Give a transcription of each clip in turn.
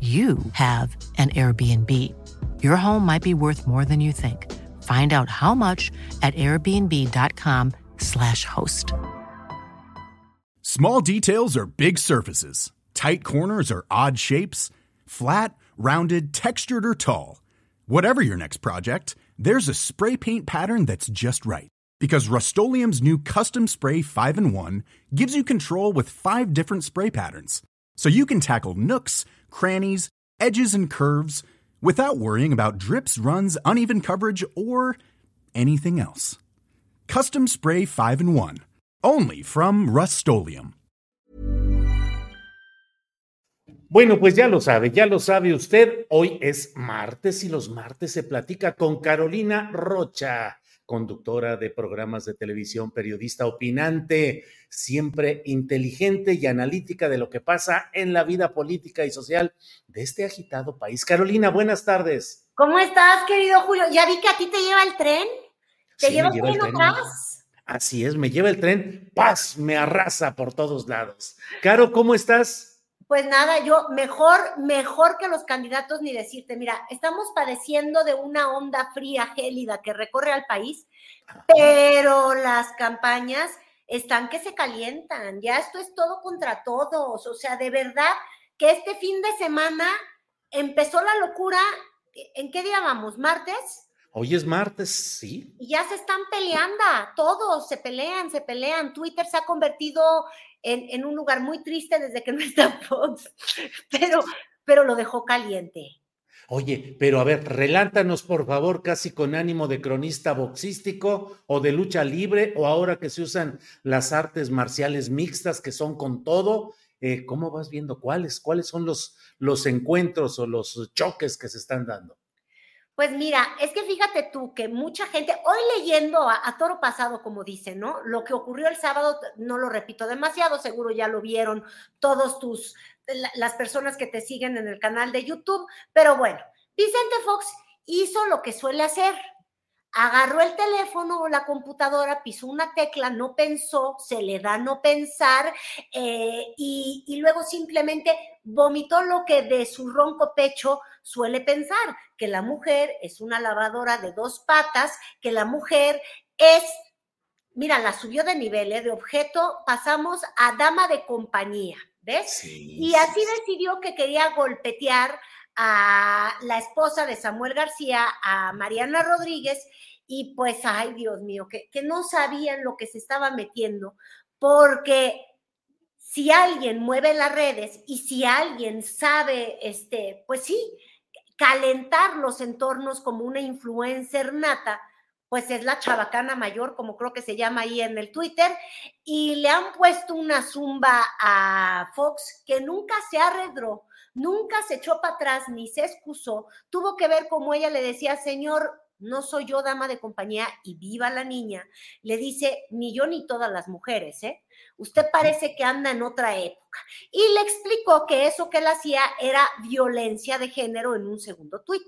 you have an Airbnb. Your home might be worth more than you think. Find out how much at airbnb.com/slash host. Small details are big surfaces. Tight corners are odd shapes. Flat, rounded, textured, or tall. Whatever your next project, there's a spray paint pattern that's just right. Because Rust new Custom Spray 5 in 1 gives you control with five different spray patterns. So you can tackle nooks, crannies, edges, and curves without worrying about drips, runs, uneven coverage, or anything else. Custom Spray 5 and 1. Only from rust -Oleum. Bueno, pues ya lo sabe, ya lo sabe usted. Hoy es martes y los martes se platica con Carolina Rocha. Conductora de programas de televisión, periodista opinante, siempre inteligente y analítica de lo que pasa en la vida política y social de este agitado país. Carolina, buenas tardes. ¿Cómo estás, querido Julio? Ya vi que a ti te lleva el tren. ¿Te lleva, el tren atrás? Así es, me lleva el tren, paz, me arrasa por todos lados. Caro, ¿cómo estás? Pues nada, yo mejor, mejor que los candidatos ni decirte, mira, estamos padeciendo de una onda fría, gélida que recorre al país, pero las campañas están que se calientan, ya esto es todo contra todos, o sea, de verdad que este fin de semana empezó la locura, ¿en qué día vamos? ¿Martes? Hoy es martes, sí. Y ya se están peleando, todos se pelean, se pelean. Twitter se ha convertido en, un lugar muy triste desde que no está Fox, pero, pero lo dejó caliente. Oye, pero a ver, relántanos por favor, casi con ánimo de cronista boxístico o de lucha libre, o ahora que se usan las artes marciales mixtas que son con todo, eh, ¿cómo vas viendo cuáles? ¿Cuáles son los, los encuentros o los choques que se están dando? Pues mira, es que fíjate tú que mucha gente, hoy leyendo a, toro pasado, como dice, ¿no? Lo que ocurrió el sábado, no lo repito demasiado, seguro ya lo vieron todos tus, las personas que te siguen en el canal de YouTube, pero bueno, Vicente Fox hizo lo que suele hacer, agarró el teléfono o la computadora, pisó una tecla, no pensó, se le da no pensar eh, y, y, luego simplemente vomitó lo que de su ronco pecho suele pensar, que la mujer es una lavadora de dos patas, que la mujer es, mira, la subió de nivel, ¿eh? de objeto, pasamos a dama de compañía, ¿ves? y así decidió que quería golpetear a la esposa de Samuel García, a Mariana Rodríguez, y pues, ay Dios mío, que, que no sabían lo que se estaba metiendo, porque si alguien mueve las redes y si alguien sabe, este, pues sí, calentar los entornos como una influencer nata, pues es la chabacana mayor, como creo que se llama ahí en el Twitter, y le han puesto una zumba a Fox que nunca se arredró, nunca se echó para atrás ni se excusó, tuvo que ver como ella le decía, señor, no soy yo dama de compañía y viva la niña, le dice, ni yo ni todas las mujeres, ¿eh? Usted parece que anda en otra época. Y le explicó que eso que él hacía era violencia de género en un segundo tuit.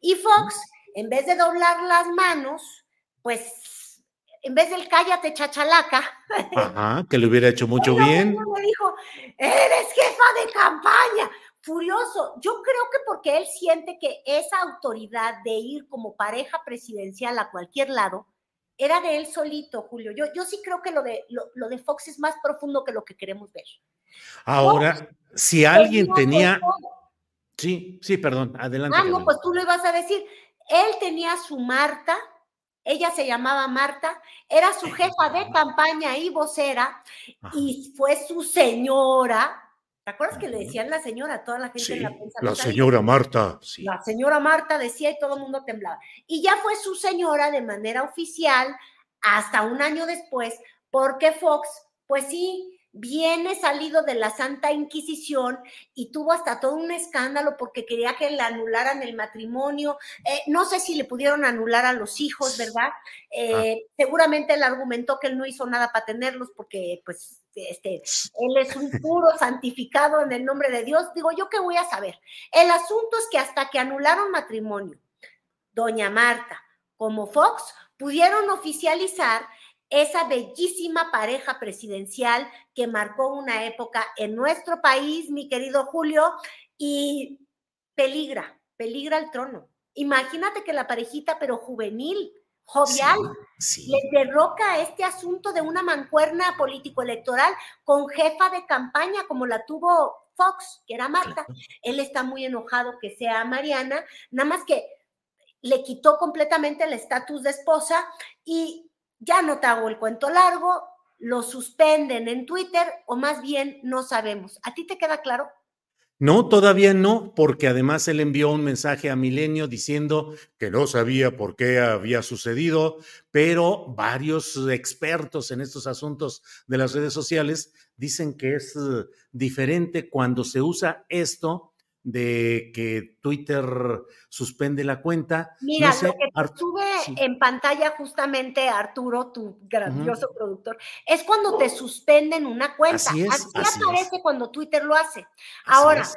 Y Fox, en vez de doblar las manos, pues en vez del cállate chachalaca. Ajá, que le hubiera hecho mucho bien. Me dijo, eres jefa de campaña furioso. Yo creo que porque él siente que esa autoridad de ir como pareja presidencial a cualquier lado era de él solito, Julio. Yo, yo sí creo que lo de, lo, de Fox es más profundo que lo que queremos ver. Ahora, si alguien tenía... Sí, sí, perdón, adelante. Ah, no, pues tú lo ibas a decir. Él tenía su Marta, ella se llamaba Marta, era su jefa de campaña y vocera, y fue su señora, ¿Te acuerdas que le decían la señora toda la gente en la prensa? La señora Marta. La señora Marta decía y todo el mundo temblaba. Y ya fue su señora de manera oficial hasta un año después, porque Fox, pues sí, viene salido de la Santa Inquisición y tuvo hasta todo un escándalo porque quería que le anularan el matrimonio. Eh, no sé si le pudieron anular a los hijos, ¿verdad? Eh, ah. Seguramente él argumentó que él no hizo nada para tenerlos porque, pues, este, él es un puro santificado en el nombre de Dios. Digo, ¿yo qué voy a saber? El asunto es que hasta que anularon matrimonio, doña Marta como Fox pudieron oficializar esa bellísima pareja presidencial que marcó una época en nuestro país, mi querido Julio, y peligra, peligra el trono. Imagínate que la parejita, pero juvenil, jovial, le derroca este asunto de una mancuerna político-electoral con jefa de campaña como la tuvo Fox, que era Marta. Él está muy enojado que sea Mariana, nada más que le quitó completamente el estatus de esposa y ya no te hago el cuento largo, lo suspenden en Twitter o más bien no sabemos. ¿A ti te queda claro? No, todavía no, porque además él envió un mensaje a Milenio diciendo que no sabía por qué había sucedido, pero varios expertos en estos asuntos de las redes sociales dicen que es eh, diferente cuando se usa esto de que Twitter suspende la cuenta. Mira, lo que sube en pantalla justamente Arturo, tu grandioso productor, es cuando te suspenden una cuenta. Así, es, así, aparece cuando Twitter lo hace. Ahora,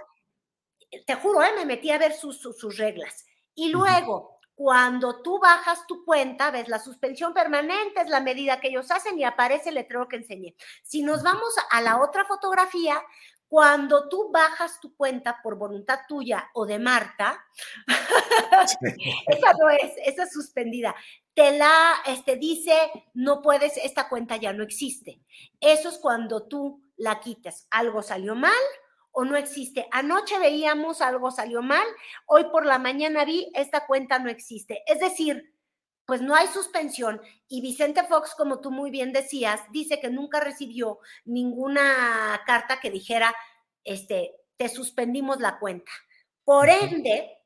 te juro, ¿eh? me metí a ver sus, sus, reglas. Y luego, cuando tú bajas tu cuenta, ves la suspensión permanente, es la medida que ellos hacen y aparece el letrero que enseñé. Si nos vamos a la otra fotografía, cuando tú bajas tu cuenta por voluntad tuya o de Marta, esa no es, esa es suspendida. Te la este, dice, no puedes, esta cuenta ya no existe. Eso es cuando tú la quitas. Algo salió mal o no existe. Anoche veíamos algo salió mal, hoy por la mañana vi, esta cuenta no existe. Es decir, pues no hay suspensión. Y Vicente Fox, como tú muy bien decías, dice que nunca recibió ninguna carta que dijera, este, te suspendimos la cuenta. Por ende,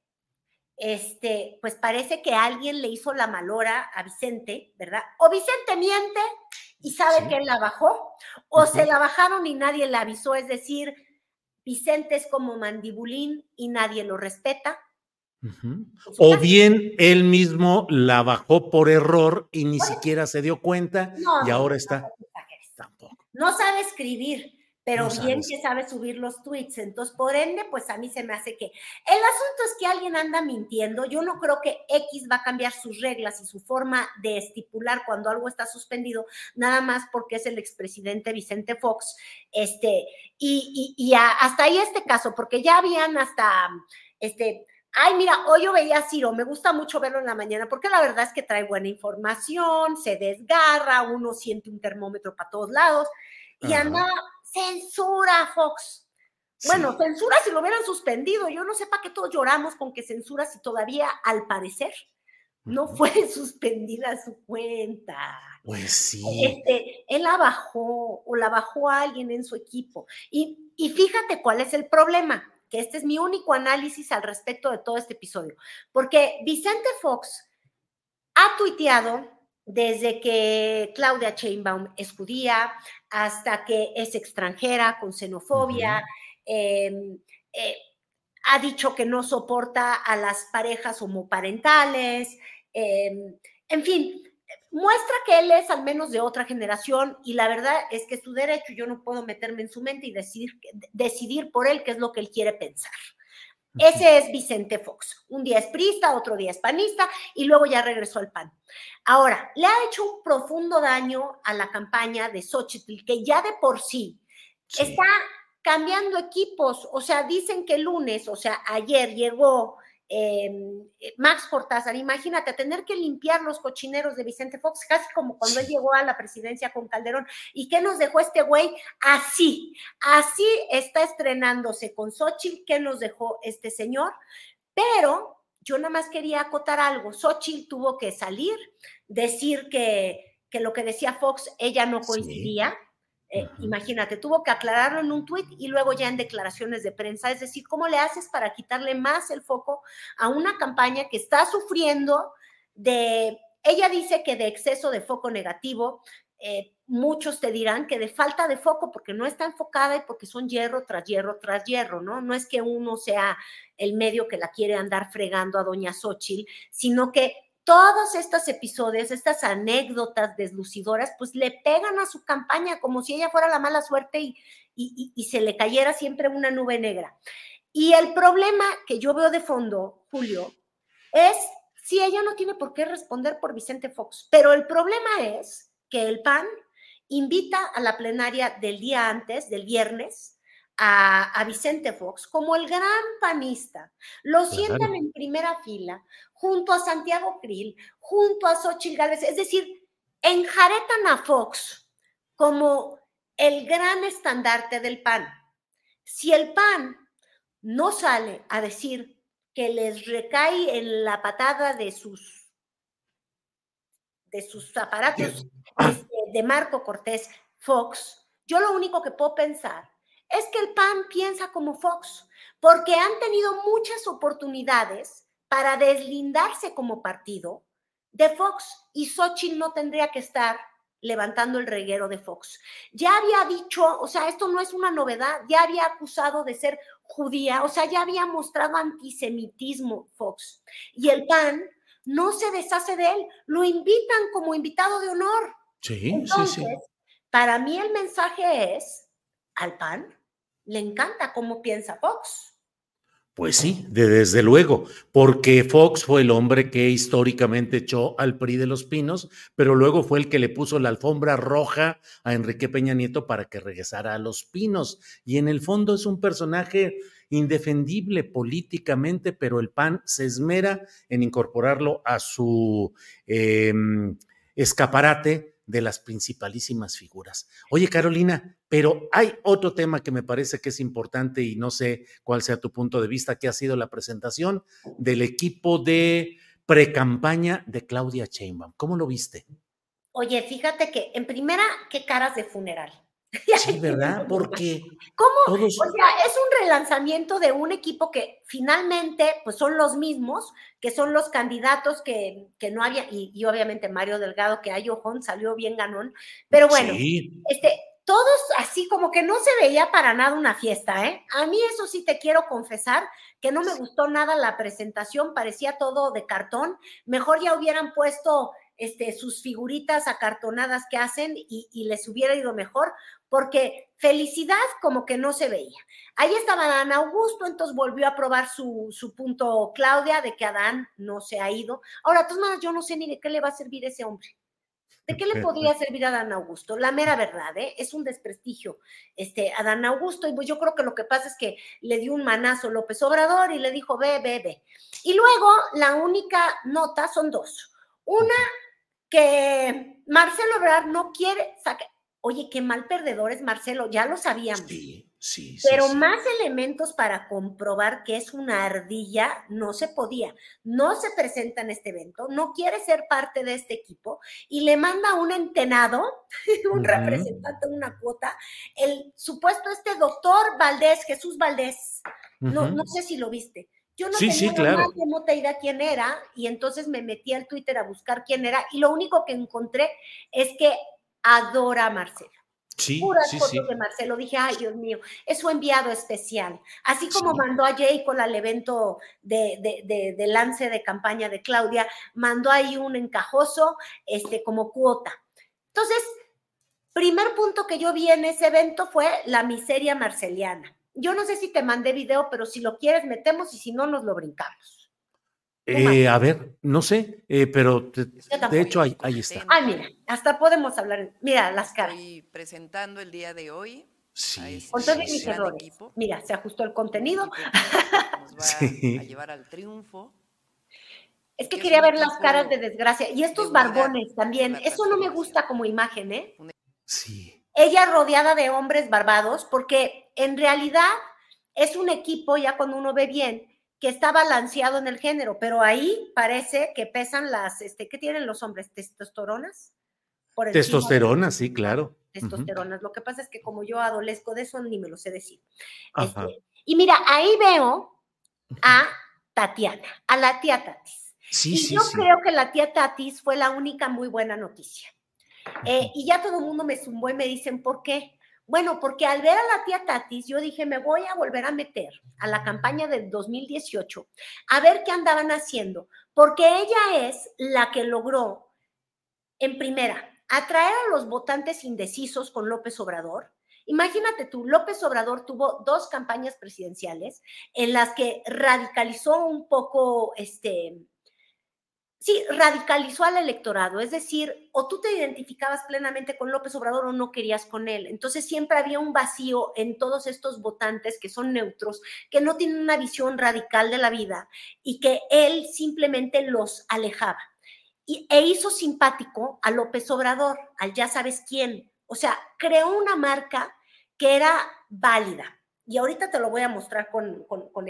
este, pues parece que alguien le hizo la malora a Vicente, ¿verdad? O Vicente miente y sabe que él la bajó, o se la bajaron y nadie la avisó, es decir, Vicente es como mandibulín y nadie lo respeta. Pues o bien él mismo la bajó por error y ni siquiera se dio cuenta y ahora está. No sabe escribir, pero bien que sabe subir los tweets. Entonces, por ende, pues a mí se me hace que el asunto es que alguien anda mintiendo. Yo no creo que X va a cambiar sus reglas y su forma de estipular cuando algo está suspendido, nada más porque es el expresidente Vicente Fox. Este, y, y, y hasta ahí este caso, porque ya habían hasta este Ay, mira, hoy yo veía a Ciro, me gusta mucho verlo en la mañana porque la verdad es que trae buena información, se desgarra, uno siente un termómetro para todos lados y anda, censura, Fox. Bueno, censura si lo hubieran suspendido. Yo no sé para qué todos lloramos con que censura si todavía, al parecer, no fue suspendida su cuenta. Pues sí. Este, él la bajó o la bajó a alguien en su equipo. Y, y fíjate cuál es el problema que este es mi único análisis al respecto de todo este episodio, porque Vicente Fox ha tuiteado desde que Claudia Chainbaum es judía hasta que es extranjera con xenofobia, em, eh, ha dicho que no soporta a las parejas homoparentales, em, en fin, muestra que él es al menos de otra generación y la verdad es que su derecho, yo no puedo meterme en su mente y decidir, decidir por él qué es lo que él quiere pensar. Ese es Vicente Fox. Un día es prista, otro día es panista y luego ya regresó al PAN. Ahora, le ha hecho un profundo daño a la campaña de Xochitl, que ya de por sí. está cambiando equipos. O sea, dicen que el lunes, o sea, ayer llegó eh, Max Cortázar, imagínate, tener que limpiar los cochineros de Vicente Fox, casi como cuando él llegó a la presidencia con Calderón. ¿Y qué nos dejó este güey? Así, así está estrenándose con Xochitl, ¿qué nos dejó este señor? Pero yo nada más quería acotar algo. Xochitl tuvo que salir, decir que, que lo que decía Fox, ella no coincidía. Eh, imagínate, tuvo que aclararlo en un tuit y luego ya en declaraciones de prensa. Es decir, ¿cómo le haces para quitarle más el foco a una campaña que está sufriendo de, ella dice que de exceso de foco negativo, eh, muchos te dirán que de falta de foco porque no está enfocada y porque son hierro tras hierro tras hierro, ¿no? No es que uno sea el medio que la quiere andar fregando a doña Xochitl, sino que todos estos episodios, estas anécdotas deslucidoras, pues le pegan a su campaña como si ella fuera la mala suerte y, y, se le cayera siempre una nube negra. Y el problema que yo veo de fondo, Julio, es si ella no tiene por qué responder por Vicente Fox, pero el problema es que el PAN invita a la plenaria del día antes, del viernes, a, Vicente Fox como el gran panista. Lo sientan en primera fila, junto a Santiago Krill, junto a Xochitl Gálvez, es decir, enjaretan a Fox como el gran estandarte del PAN. Si el PAN no sale a decir que les recae en la patada de sus de sus aparatos este, de Marco Cortés, Fox, yo lo único que puedo pensar es que el PAN piensa como Fox, porque han tenido muchas oportunidades para deslindarse como partido de Fox y Xochitl no tendría que estar levantando el reguero de Fox. Ya había dicho, o sea, esto no es una novedad, ya había acusado de ser judía, o sea, ya había mostrado antisemitismo Fox. Y el PAN no se deshace de él, lo invitan como invitado de honor. Sí, sí, sí. Para mí el mensaje es, al PAN le encanta cómo piensa Fox. Pues sí, desde luego, porque Fox fue el hombre que históricamente echó al PRI de los Pinos, pero luego fue el que le puso la alfombra roja a Enrique Peña Nieto para que regresara a los Pinos. Y en el fondo es un personaje indefendible políticamente, pero el PAN se esmera en incorporarlo a su em, escaparate de las principalísimas figuras. Oye, Carolina, pero hay otro tema que me parece que es importante y no sé cuál sea tu punto de vista, que ha sido la presentación del equipo de precampaña de Claudia Sheinbaum. ¿Cómo lo viste? Oye, fíjate que en primera, qué caras de funeral. Sí, ¿verdad? Porque. ¿Cómo? O sea, es un relanzamiento de un equipo que finalmente, pues son los mismos, que son los candidatos que, que no había, y, obviamente Mario Delgado, que hay ojón, salió bien ganón. Pero bueno, este, todos así como que no se veía para nada una fiesta, ¿eh? A mí eso sí te quiero confesar, que no me gustó nada la presentación, parecía todo de cartón. Mejor ya hubieran puesto este, sus figuritas acartonadas que hacen y, les hubiera ido mejor, porque felicidad como que no se veía. Ahí estaba Adán Augusto, entonces volvió a probar su, punto Claudia de que Adán no se ha ido. Ahora, todas maneras, yo no sé ni de qué le va a servir ese hombre. ¿De qué le podría servir a Adán Augusto? La mera verdad, ¿eh? es un desprestigio. Este, Adán Augusto, y pues yo creo que lo que pasa es que le dio un manazo López Obrador y le dijo, ve, ve, ve. Y luego la única nota son dos. Una, que Marcelo Ebrard no quiere sacar. Oye, qué mal perdedor es Marcelo, ya lo sabíamos. Sí, sí, Pero más elementos para comprobar que es una ardilla no se podía. No se presenta en este evento, no quiere ser parte de este equipo y le manda un entenado, un representante, una cuota, el supuesto este doctor Valdés, Jesús Valdés. no, no sé si lo viste yo no tenía claro. más idea quién era y entonces me metí al Twitter a buscar quién era y lo único que encontré es que adora a Marcelo. Sí, Puras sí, fotos de Marcelo. Dije, ay, Dios mío, es su enviado especial. Así como mandó a Jacob al evento de, de, de, lance de campaña de Claudia, mandó ahí un encajoso este, como cuota. Entonces, primer punto que yo vi en ese evento fue la miseria marceliana. Yo no sé si te mandé video, pero si lo quieres, metemos y si no, nos lo brincamos. Eh, a ver, no sé, eh, pero de hecho ahí, está. Ah, mira, hasta podemos hablar. Mira, las caras. Estoy presentando el día de hoy. Sí. Este Con todos mis errores. Mira, se ajustó el contenido. Nos va a llevar al triunfo. Es que quería ver las caras de desgracia. Y estos barbones también. Eso no me gusta como imagen, ¿eh? Sí ella rodeada de hombres barbados, porque en realidad es un equipo, ya cuando uno ve bien, que está balanceado en el género, pero ahí parece que pesan las, este, ¿qué tienen los hombres? ¿Testosteronas? Testosterona, sí, claro. testosterona. Lo que pasa es que como yo adolezco de eso, ni me lo sé decir. Este, y mira, ahí veo a Tatiana, a la tía Tatis. Sí, y sí, yo sí. creo que la tía Tatis fue la única muy buena noticia. Eh, y ya todo el mundo me zumbó y me dicen, ¿por qué? Bueno, porque al ver a la tía Tatis, yo dije, me voy a volver a meter a la campaña del 2018 a ver qué andaban haciendo, porque ella es la que logró, en primera, atraer a los votantes indecisos con López Obrador. Imagínate tú, López Obrador tuvo dos campañas presidenciales en las que radicalizó un poco, este, sí, radicalizó al electorado, es decir, o tú te identificabas plenamente con López Obrador o no querías con él. Entonces siempre había un vacío en todos estos votantes que son neutros, que no tienen una visión radical de la vida y que él simplemente los alejaba. Y, e hizo simpático a López Obrador, al ya sabes quién. O sea, creó una marca que era válida. Y ahorita te lo voy a mostrar con, con, con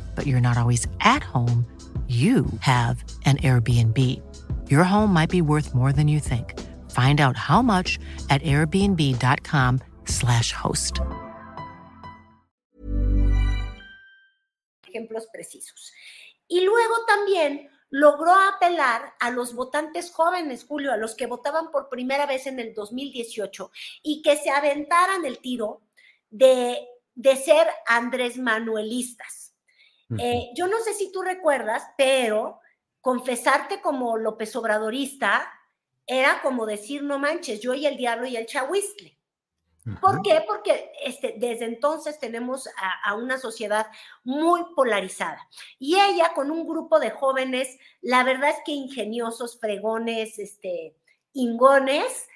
but you're not always at home, you have an Airbnb. Your home might be worth more than you think. Find out how much at airbnb.com/slash host. ejemplos precisos. Y luego también logró apelar a los votantes jóvenes, Julio, a los que votaban por primera vez en el 2018 y que se aventaran el tiro de, de ser Andrés Manuelistas. Uh -huh. eh, yo no sé si tú recuerdas, pero confesarte como López Obradorista era como decir, no manches, yo y el diablo y el chahuistle. Uh -huh. ¿Por qué? Porque este, desde entonces tenemos a, a, una sociedad muy polarizada. Y ella con un grupo de jóvenes, la verdad es que ingeniosos, fregones, este, ingones,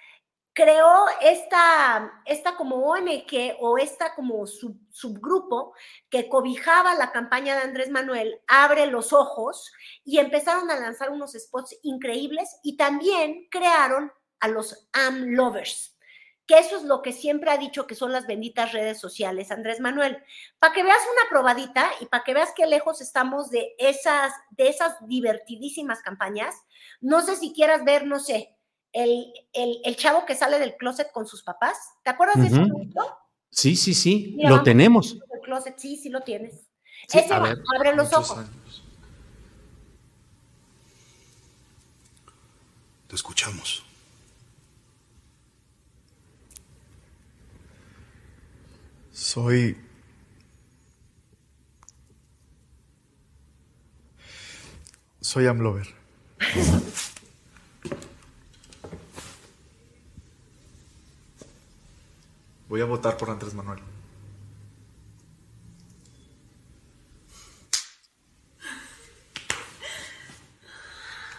creó esta, esta como ONG o esta como sub, subgrupo que cobijaba la campaña de Andrés Manuel, abre los ojos y empezaron a lanzar unos spots increíbles y también crearon a los AM Lovers que eso es lo que siempre ha dicho que son las benditas redes sociales, Andrés Manuel. Para que veas una probadita y para que veas qué lejos estamos de esas, de esas divertidísimas campañas, no sé si quieras ver, no sé, el, el, el chavo que sale del closet con sus papás. ¿Te acuerdas uh -huh. de ese momento? Sí, sí, sí, Mira, lo tenemos. El closet, sí, sí lo tienes. Sí, ese va, abre los ojos. Años. Te escuchamos. Soy... Soy Amlover. Voy a votar por Andrés Manuel.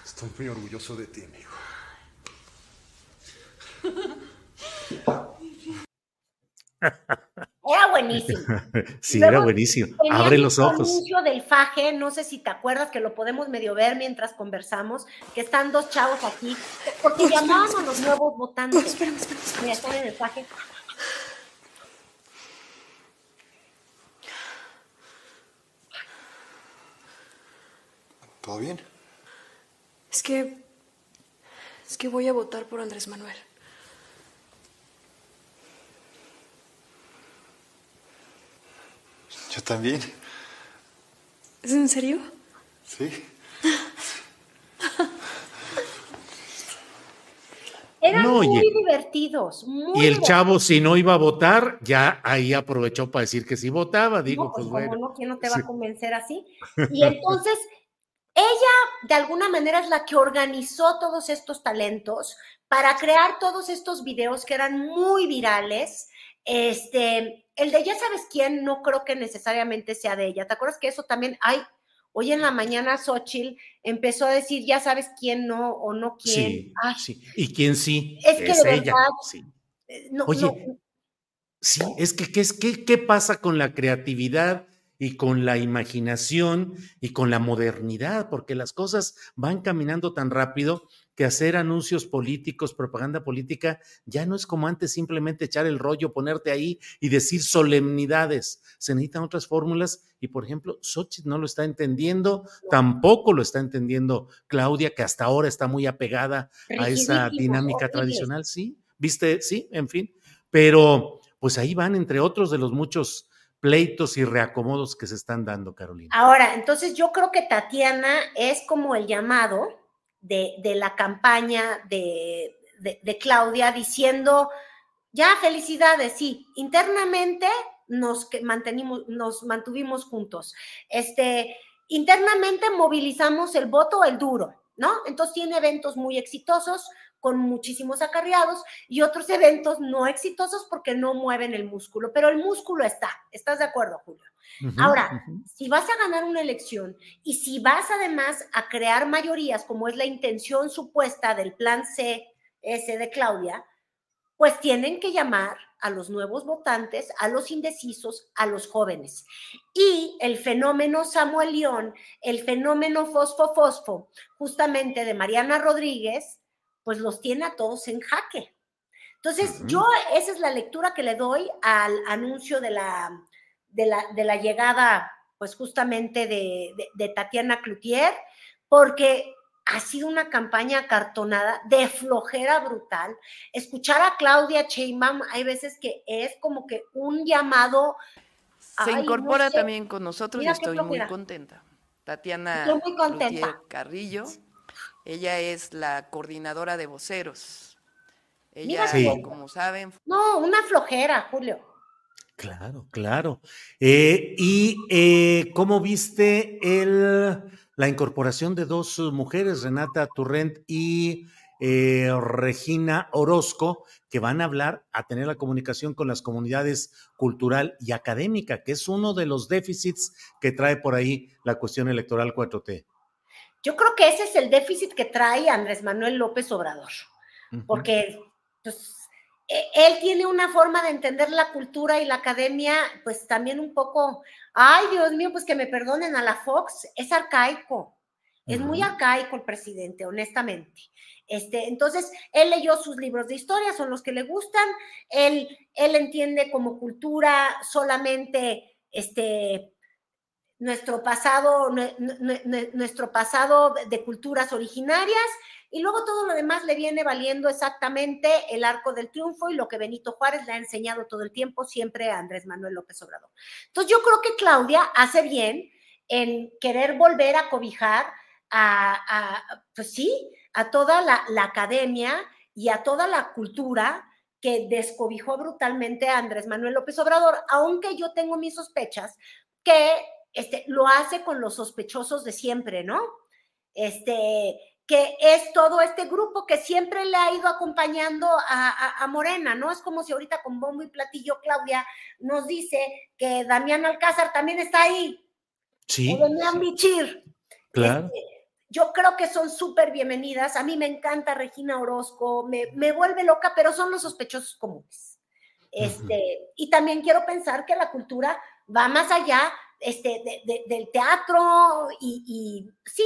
Estoy muy orgulloso de ti, amigo. Era buenísimo. Sí, Luego, era buenísimo. Abre los ojos. El anuncio del faje, no sé si te acuerdas que lo podemos medio ver mientras conversamos, que están dos chavos aquí, porque llamaban a los nuevos votantes. Mira, están en el faje. ¿Todo bien? Es que. Es que voy a votar por Andrés Manuel. Yo también. ¿Es en serio? Sí. Era Bueno, muy divertidos. Muy Y el divertidos. chavo, si no iba a votar, ya ahí aprovechó para decir que sí votaba. Digo, No, pues, pues, bueno. ¿cómo no? ¿Quién no te va Sí. a convencer así? Y entonces, ella de alguna manera es la que organizó todos estos talentos para crear todos estos videos que eran muy virales. Este, el de ya sabes quién, no creo que necesariamente sea de ella. ¿Te acuerdas que eso también, ay, hoy en la mañana Xochitl empezó a decir ya sabes quién no o no quién? Sí, Ay, sí. ¿Y quién sí? Es que de ella. verdad, Sí. eh, no, Oye, no, Sí, es que ¿qué, qué, ¿qué pasa con la creatividad y con la imaginación y con la modernidad? Porque las cosas van caminando tan rápido que hacer anuncios políticos, propaganda política, ya no es como antes simplemente echar el rollo, ponerte ahí y decir solemnidades. Se necesitan otras fórmulas y, por ejemplo, Xochitl no lo está entendiendo, tampoco lo está entendiendo Claudia, que hasta ahora está muy apegada a esa dinámica tradicional, sí, viste, sí, en fin, pero pues ahí van entre otros de los muchos pleitos y reacomodos que se están dando, Carolina. Ahora, entonces yo creo que Tatiana es como el llamado de, de la campaña de, de- Claudia diciendo, ya felicidades, sí, internamente nos, mantenimos, nos mantuvimos juntos. Este, internamente movilizamos el voto, el duro, ¿no? Entonces tiene eventos muy exitosos con muchísimos acarreados y otros eventos no exitosos porque no mueven el músculo, pero el músculo está. ¿Estás de acuerdo, Julio? Ahora, si vas a ganar una elección y si vas además a crear mayorías, como es la intención supuesta del plan C, ese de Claudia, pues tienen que llamar a los nuevos votantes, a los indecisos, a los jóvenes. Y el fenómeno Samuel León, el fenómeno Fosfo Fosfo, justamente de Mariana Rodríguez, pues los tiene a todos en jaque. Entonces, yo esa es la lectura que le doy al anuncio de la, de la, de la llegada, pues justamente de, de- de Tatiana Cloutier, porque ha sido una campaña acartonada de flojera brutal. Escuchar a Claudia Sheinbaum hay veces que es como que un llamado. Se ay, no incorpora sé. también con nosotros Mira y estoy muy contenta. Tatiana Estoy muy contenta. Carrillo, ella es la coordinadora de voceros. Ella, Sí. como saben, No, una flojera, Julio. Claro, claro. Eh, ¿Y eh, cómo viste el, la incorporación de dos mujeres, Renata Turrent y eh, Regina Orozco, que van a hablar, a tener la comunicación con las comunidades cultural y académica, que es uno de los déficits que trae por ahí la cuestión electoral 4T? Yo creo que ese es el déficit que trae Andrés Manuel López Obrador. Porque pues, e- él tiene una forma de entender la cultura y la academia, pues también un poco, ay Dios mío, pues que me perdonen a la Fox, es arcaico, es muy arcaico el presidente, honestamente. Este, entonces, él leyó sus libros de historia, son los que le gustan, él, él entiende como cultura solamente este, nuestro pasado, nue- nue- nue- nuestro pasado de- culturas originarias, y luego todo lo demás le viene valiendo exactamente el arco del triunfo y lo que Benito Juárez le ha enseñado todo el tiempo, siempre a Andrés Manuel López Obrador. Entonces yo creo que Claudia hace bien en querer volver a cobijar a, a, pues sí, a toda la, la academia y a toda la cultura que descobijó brutalmente a Andrés Manuel López Obrador, aunque yo tengo mis sospechas que este, lo hace con los sospechosos de siempre, ¿no? Este, que es todo este grupo que siempre le ha ido acompañando a, a- a Morena, ¿no? Es como si ahorita con bombo y platillo Claudia nos dice que Damián Alcázar también está ahí, Sí, o Damián Bichir. claro. Este, yo creo que son súper bienvenidas. A mí me encanta Regina Orozco, me, me vuelve loca, pero son los sospechosos comunes. Este, Y también quiero pensar que la cultura va más allá este, de- de- del teatro y, y sí,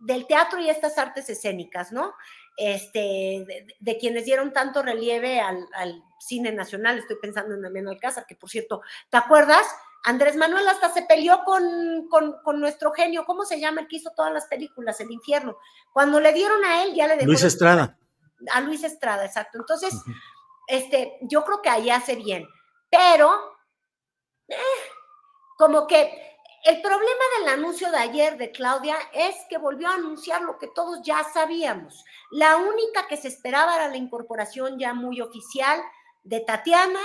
del teatro y estas artes escénicas, ¿no? Este, de, de quienes dieron tanto relieve al, al cine nacional, estoy pensando en Damián Alcázar, que por cierto, ¿te acuerdas? Andrés Manuel hasta se peleó con, con, con nuestro genio, ¿cómo se llama? El que hizo todas las películas, El Infierno. Cuando le dieron a él, ya le dejó Luis Estrada. a Luis Estrada, exacto. Entonces, este, yo creo que ahí hace bien, pero eh, como que El problema del anuncio de ayer de Claudia es que volvió a anunciar lo que todos ya sabíamos. La única que se esperaba era la incorporación ya muy oficial de Tatiana,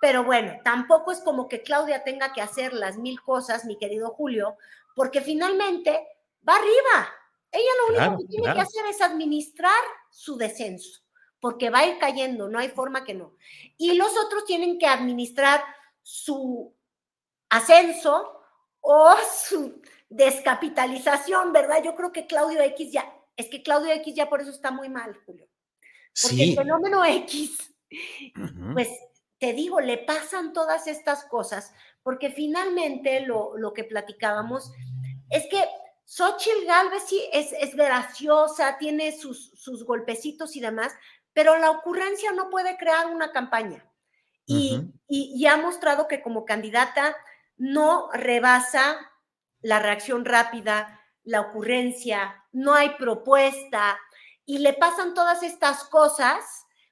pero bueno, tampoco es como que Claudia tenga que hacer las mil cosas, mi querido Julio, porque finalmente va arriba. Ella lo único que tiene que hacer es administrar su descenso, porque va a ir cayendo, no hay forma que no. Y los otros tienen que administrar su ascenso o su descapitalización, ¿verdad? Yo creo que Claudio X ya, es que Claudio X ya por eso está muy mal, Julio. Porque el fenómeno X, pues te digo, le pasan todas estas cosas, porque finalmente lo, lo que platicábamos es que Xochitl Galvez sí es, es graciosa, tiene sus, sus golpecitos y demás, pero la ocurrencia no puede crear una campaña. Y, y, ha mostrado que como candidata no rebasa la reacción rápida, la ocurrencia, no hay propuesta y le pasan todas estas cosas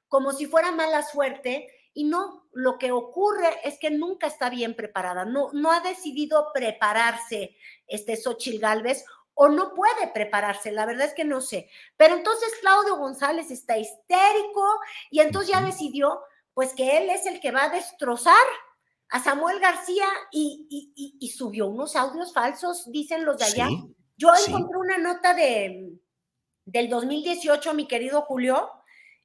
como si fuera mala suerte y no, lo que ocurre es que nunca está bien preparada, no, no ha decidido prepararse este Xochil Gálvez o no puede prepararse, la verdad es que no sé. Pero entonces Claudio González está histérico y entonces ya decidió pues que él es el que va a destrozar a Samuel García y, subió unos audios falsos, dicen los de allá. Yo encontré una nota de, del 2018, mi querido Julio,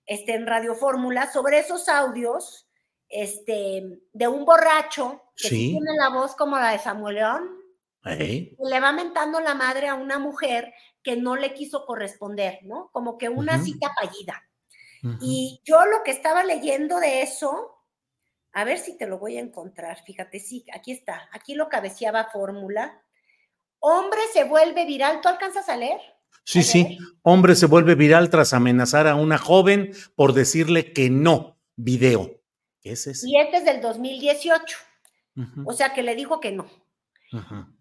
este, en Radio Fórmula, sobre esos audios este, de un borracho que tiene la voz como la de Samuel León. Le va mentando la madre a una mujer que no le quiso corresponder, ¿no? Como que una cita fallida. Y yo lo que estaba leyendo de eso, a ver si te lo voy a encontrar. Fíjate, sí, aquí está. Aquí lo cabeceaba fórmula. Hombre se vuelve viral. ¿Tú alcanzas a leer? Sí, sí. Hombre se vuelve viral tras amenazar a una joven por decirle que no. Video. ¿Qué es ese? Y este es del 2018. O sea que le dijo que no.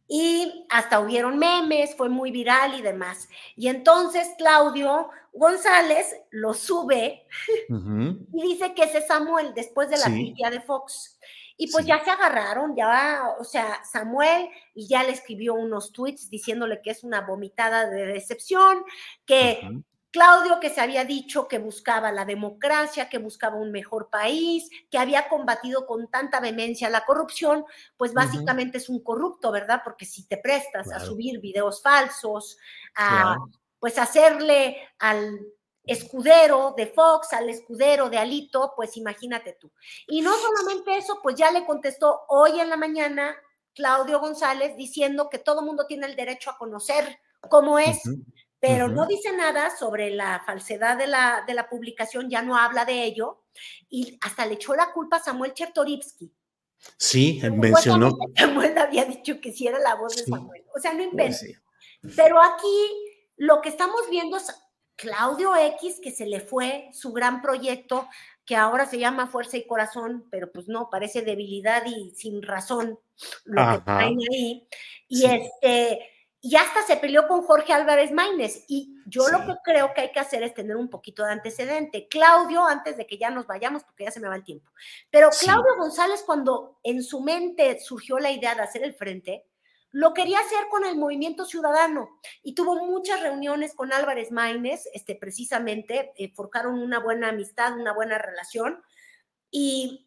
Y hasta hubieron memes, fue muy viral y demás. Y entonces Claudio González lo sube y dice que ese Samuel después de la sí. de Fox. Y pues ya se agarraron, ya, o sea, Samuel y ya le escribió unos tweets diciéndole que es una vomitada de decepción, que Claudio que se había dicho que buscaba la democracia, que buscaba un mejor país, que había combatido con tanta vehemencia la corrupción, pues básicamente es un corrupto, ¿verdad? Porque si te prestas a subir videos falsos, a pues hacerle al escudero de Fox, al escudero de Alito, pues imagínate tú. Y no solamente eso, pues ya le contestó hoy en la mañana Claudio González diciendo que todo mundo tiene el derecho a conocer cómo es pero no dice nada sobre la falsedad de la, de la publicación, ya no habla de ello, y hasta le echó la culpa a Samuel Chertorivsky. Sí, mencionó. Samuel había dicho que sí era la voz de Samuel. O sea, no inventa. Pero aquí lo que estamos viendo es Claudio X, que se le fue su gran proyecto, que ahora se llama Fuerza y Corazón, pero pues no, parece debilidad y sin razón lo que traen ahí. Y este y hasta se peleó con Jorge Álvarez Maínez. Y yo lo que creo que hay que hacer es tener un poquito de antecedente. Claudio, antes de que ya nos vayamos, porque ya se me va el tiempo, pero Claudio González, cuando en su mente surgió la idea de hacer el frente, lo quería hacer con el movimiento ciudadano y tuvo muchas reuniones con Álvarez Maínez, este, precisamente, eh, forjaron una buena amistad, una buena relación y,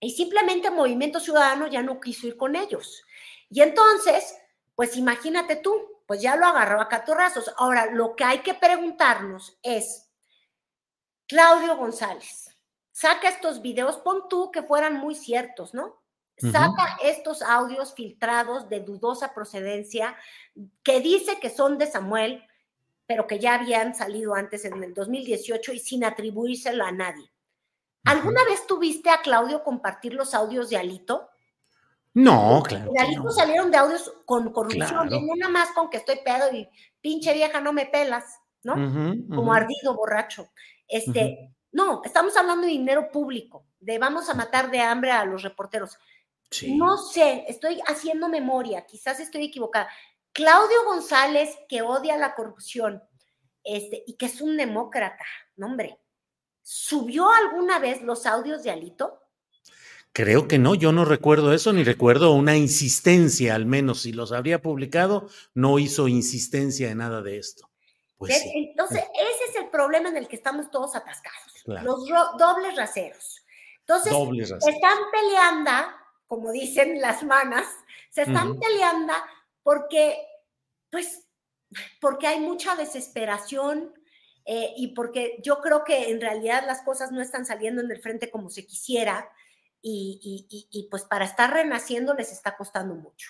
y simplemente movimiento ciudadano ya no quiso ir con ellos. Y entonces pues imagínate tú, pues ya lo agarró a catorrazos. Ahora, lo que hay que preguntarnos es, Claudio González, saca estos videos, pon tú que fueran muy ciertos, ¿no? Saca estos audios filtrados de dudosa procedencia que dice que son de Samuel, pero que ya habían salido antes en el 2018 y sin atribuírselo a nadie. ¿Alguna vez tuviste a Claudio compartir los audios de Alito? No, claro. De no. salieron de audios con corrupción, no nada más con que estoy pedo y pinche vieja no me pelas, ¿no? Como ardido borracho. Este, no, estamos hablando de dinero público, de vamos a matar de hambre a los reporteros. No sé, estoy haciendo memoria, quizás estoy equivocada. Claudio González, que odia la corrupción, este, y que es un demócrata, no hombre, ¿subió alguna vez los audios de Alito? Creo que no, yo no recuerdo eso, ni recuerdo una insistencia, al menos si los habría publicado, no hizo insistencia en nada de esto. Pues sí. Entonces, ese es el problema en el que estamos todos atascados, los dobles raseros. Entonces, están peleando, como dicen las manas, se están peleando porque, pues, porque hay mucha desesperación, eh, y porque yo creo que en realidad las cosas no están saliendo en el frente como se quisiera y, pues para estar renaciendo les está costando mucho.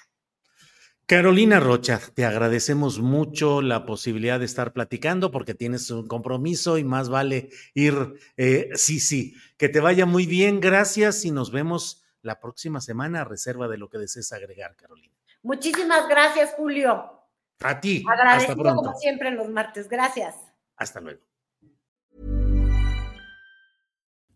Carolina Rocha, te agradecemos mucho la posibilidad de estar platicando porque tienes un compromiso y más vale ir, eh, sí, sí, que te vaya muy bien, gracias y nos vemos la próxima semana a reserva de lo que desees agregar, Carolina. Muchísimas gracias, Julio. A ti. Agradecido hasta pronto. como siempre en los martes, gracias. Hasta luego.